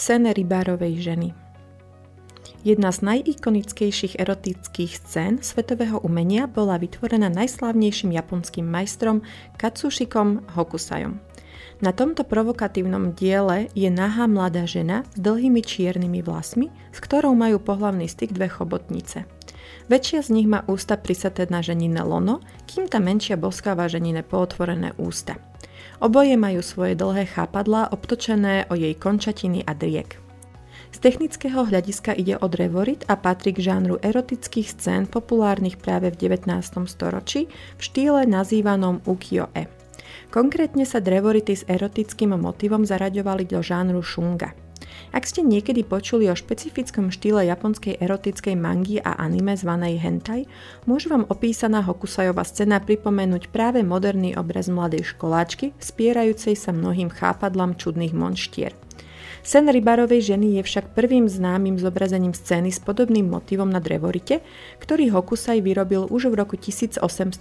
Sen rybárovej ženy. Jedna z najikonickejších erotických scén svetového umenia bola vytvorená najslávnejším japonským majstrom Katsushikom Hokusajom. Na tomto provokatívnom diele je nahá mladá žena s dlhými čiernymi vlasmi, s ktorou majú pohlavný styk dve chobotnice. Väčšia z nich má ústa prisaté na ženine lono, kým tá menšia boskáva ženine pootvorené ústa. Oboje majú svoje dlhé chápadlá obtočené o jej končatiny a driek. Z technického hľadiska ide o drevorit a patrí k žánru erotických scén populárnych práve v 19. storočí v štýle nazývanom ukiyo-e. Konkrétne sa drevority s erotickým motivom zaraďovali do žánru šunga. Ak ste niekedy počuli o špecifickom štýle japonskej erotickej mangy a anime zvanej hentai, môže vám opísaná Hokusajová scéna pripomenúť práve moderný obraz mladej školáčky, spierajúcej sa mnohým chápadlám čudných monštier. Sen rybarovej ženy je však prvým známym zobrazením scény s podobným motivom na drevorite, ktorý Hokusai vyrobil už v roku 1814.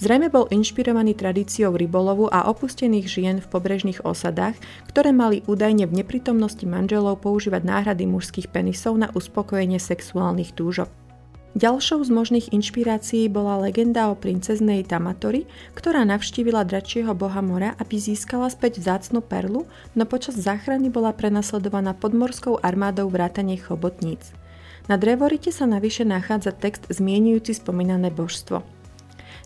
Zrejme bol inšpirovaný tradíciou rybolovu a opustených žien v pobrežných osadách, ktoré mali údajne v neprítomnosti manželov používať náhrady mužských penisov na uspokojenie sexuálnych túžob. Ďalšou z možných inšpirácií bola legenda o princeznej Tamatori, ktorá navštívila dračieho boha mora, aby získala späť vzácnu perlu, no počas záchrany bola prenasledovaná podmorskou armádou vrátane chobotníc. Na drevorite sa navyše nachádza text zmienujúci spomínané božstvo.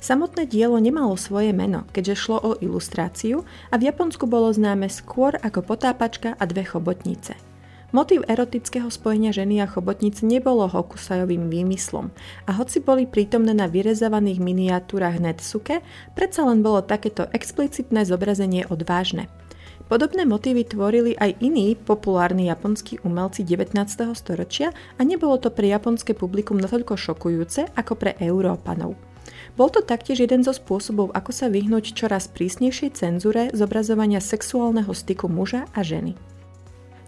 Samotné dielo nemalo svoje meno, keďže šlo o ilustráciu a v Japonsku bolo známe skôr ako potápačka a dve chobotnice. Motív erotického spojenia ženy a chobotnic nebolo Hokusajovým výmyslom a hoci boli prítomné na vyrezávaných miniatúrach Netsuke, predsa len bolo takéto explicitné zobrazenie odvážne. Podobné motívy tvorili aj iní populárni japonskí umelci 19. storočia a nebolo to pre japonské publikum natoľko šokujúce ako pre Európanov. Bol to taktiež jeden zo spôsobov, ako sa vyhnúť čoraz prísnejšej cenzúre zobrazovania sexuálneho styku muža a ženy.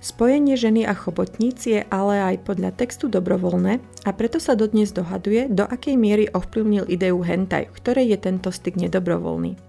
Spojenie ženy a chobotníc je ale aj podľa textu dobrovoľné a preto sa dodnes dohaduje, do akej miery ovplyvnil ideu hentai, ktorej je tento styk nedobrovoľný.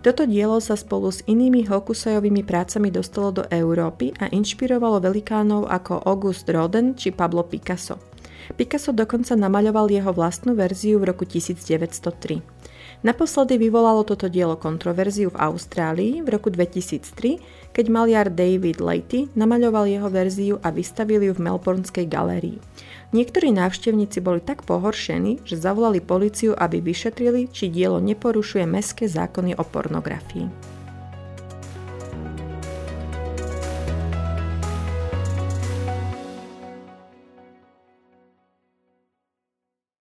Toto dielo sa spolu s inými Hokusajovými prácami dostalo do Európy a inšpirovalo velikánov ako August Rodin či Pablo Picasso – Picasso dokonca namaľoval jeho vlastnú verziu v roku 1903. Naposledy vyvolalo toto dielo kontroverziu v Austrálii v roku 2003, keď maliar David Leity namaľoval jeho verziu a vystavili ju v Melbourneskej galérii. Niektorí návštevníci boli tak pohoršení, že zavolali policiu, aby vyšetrili, či dielo neporušuje mestské zákony o pornografii.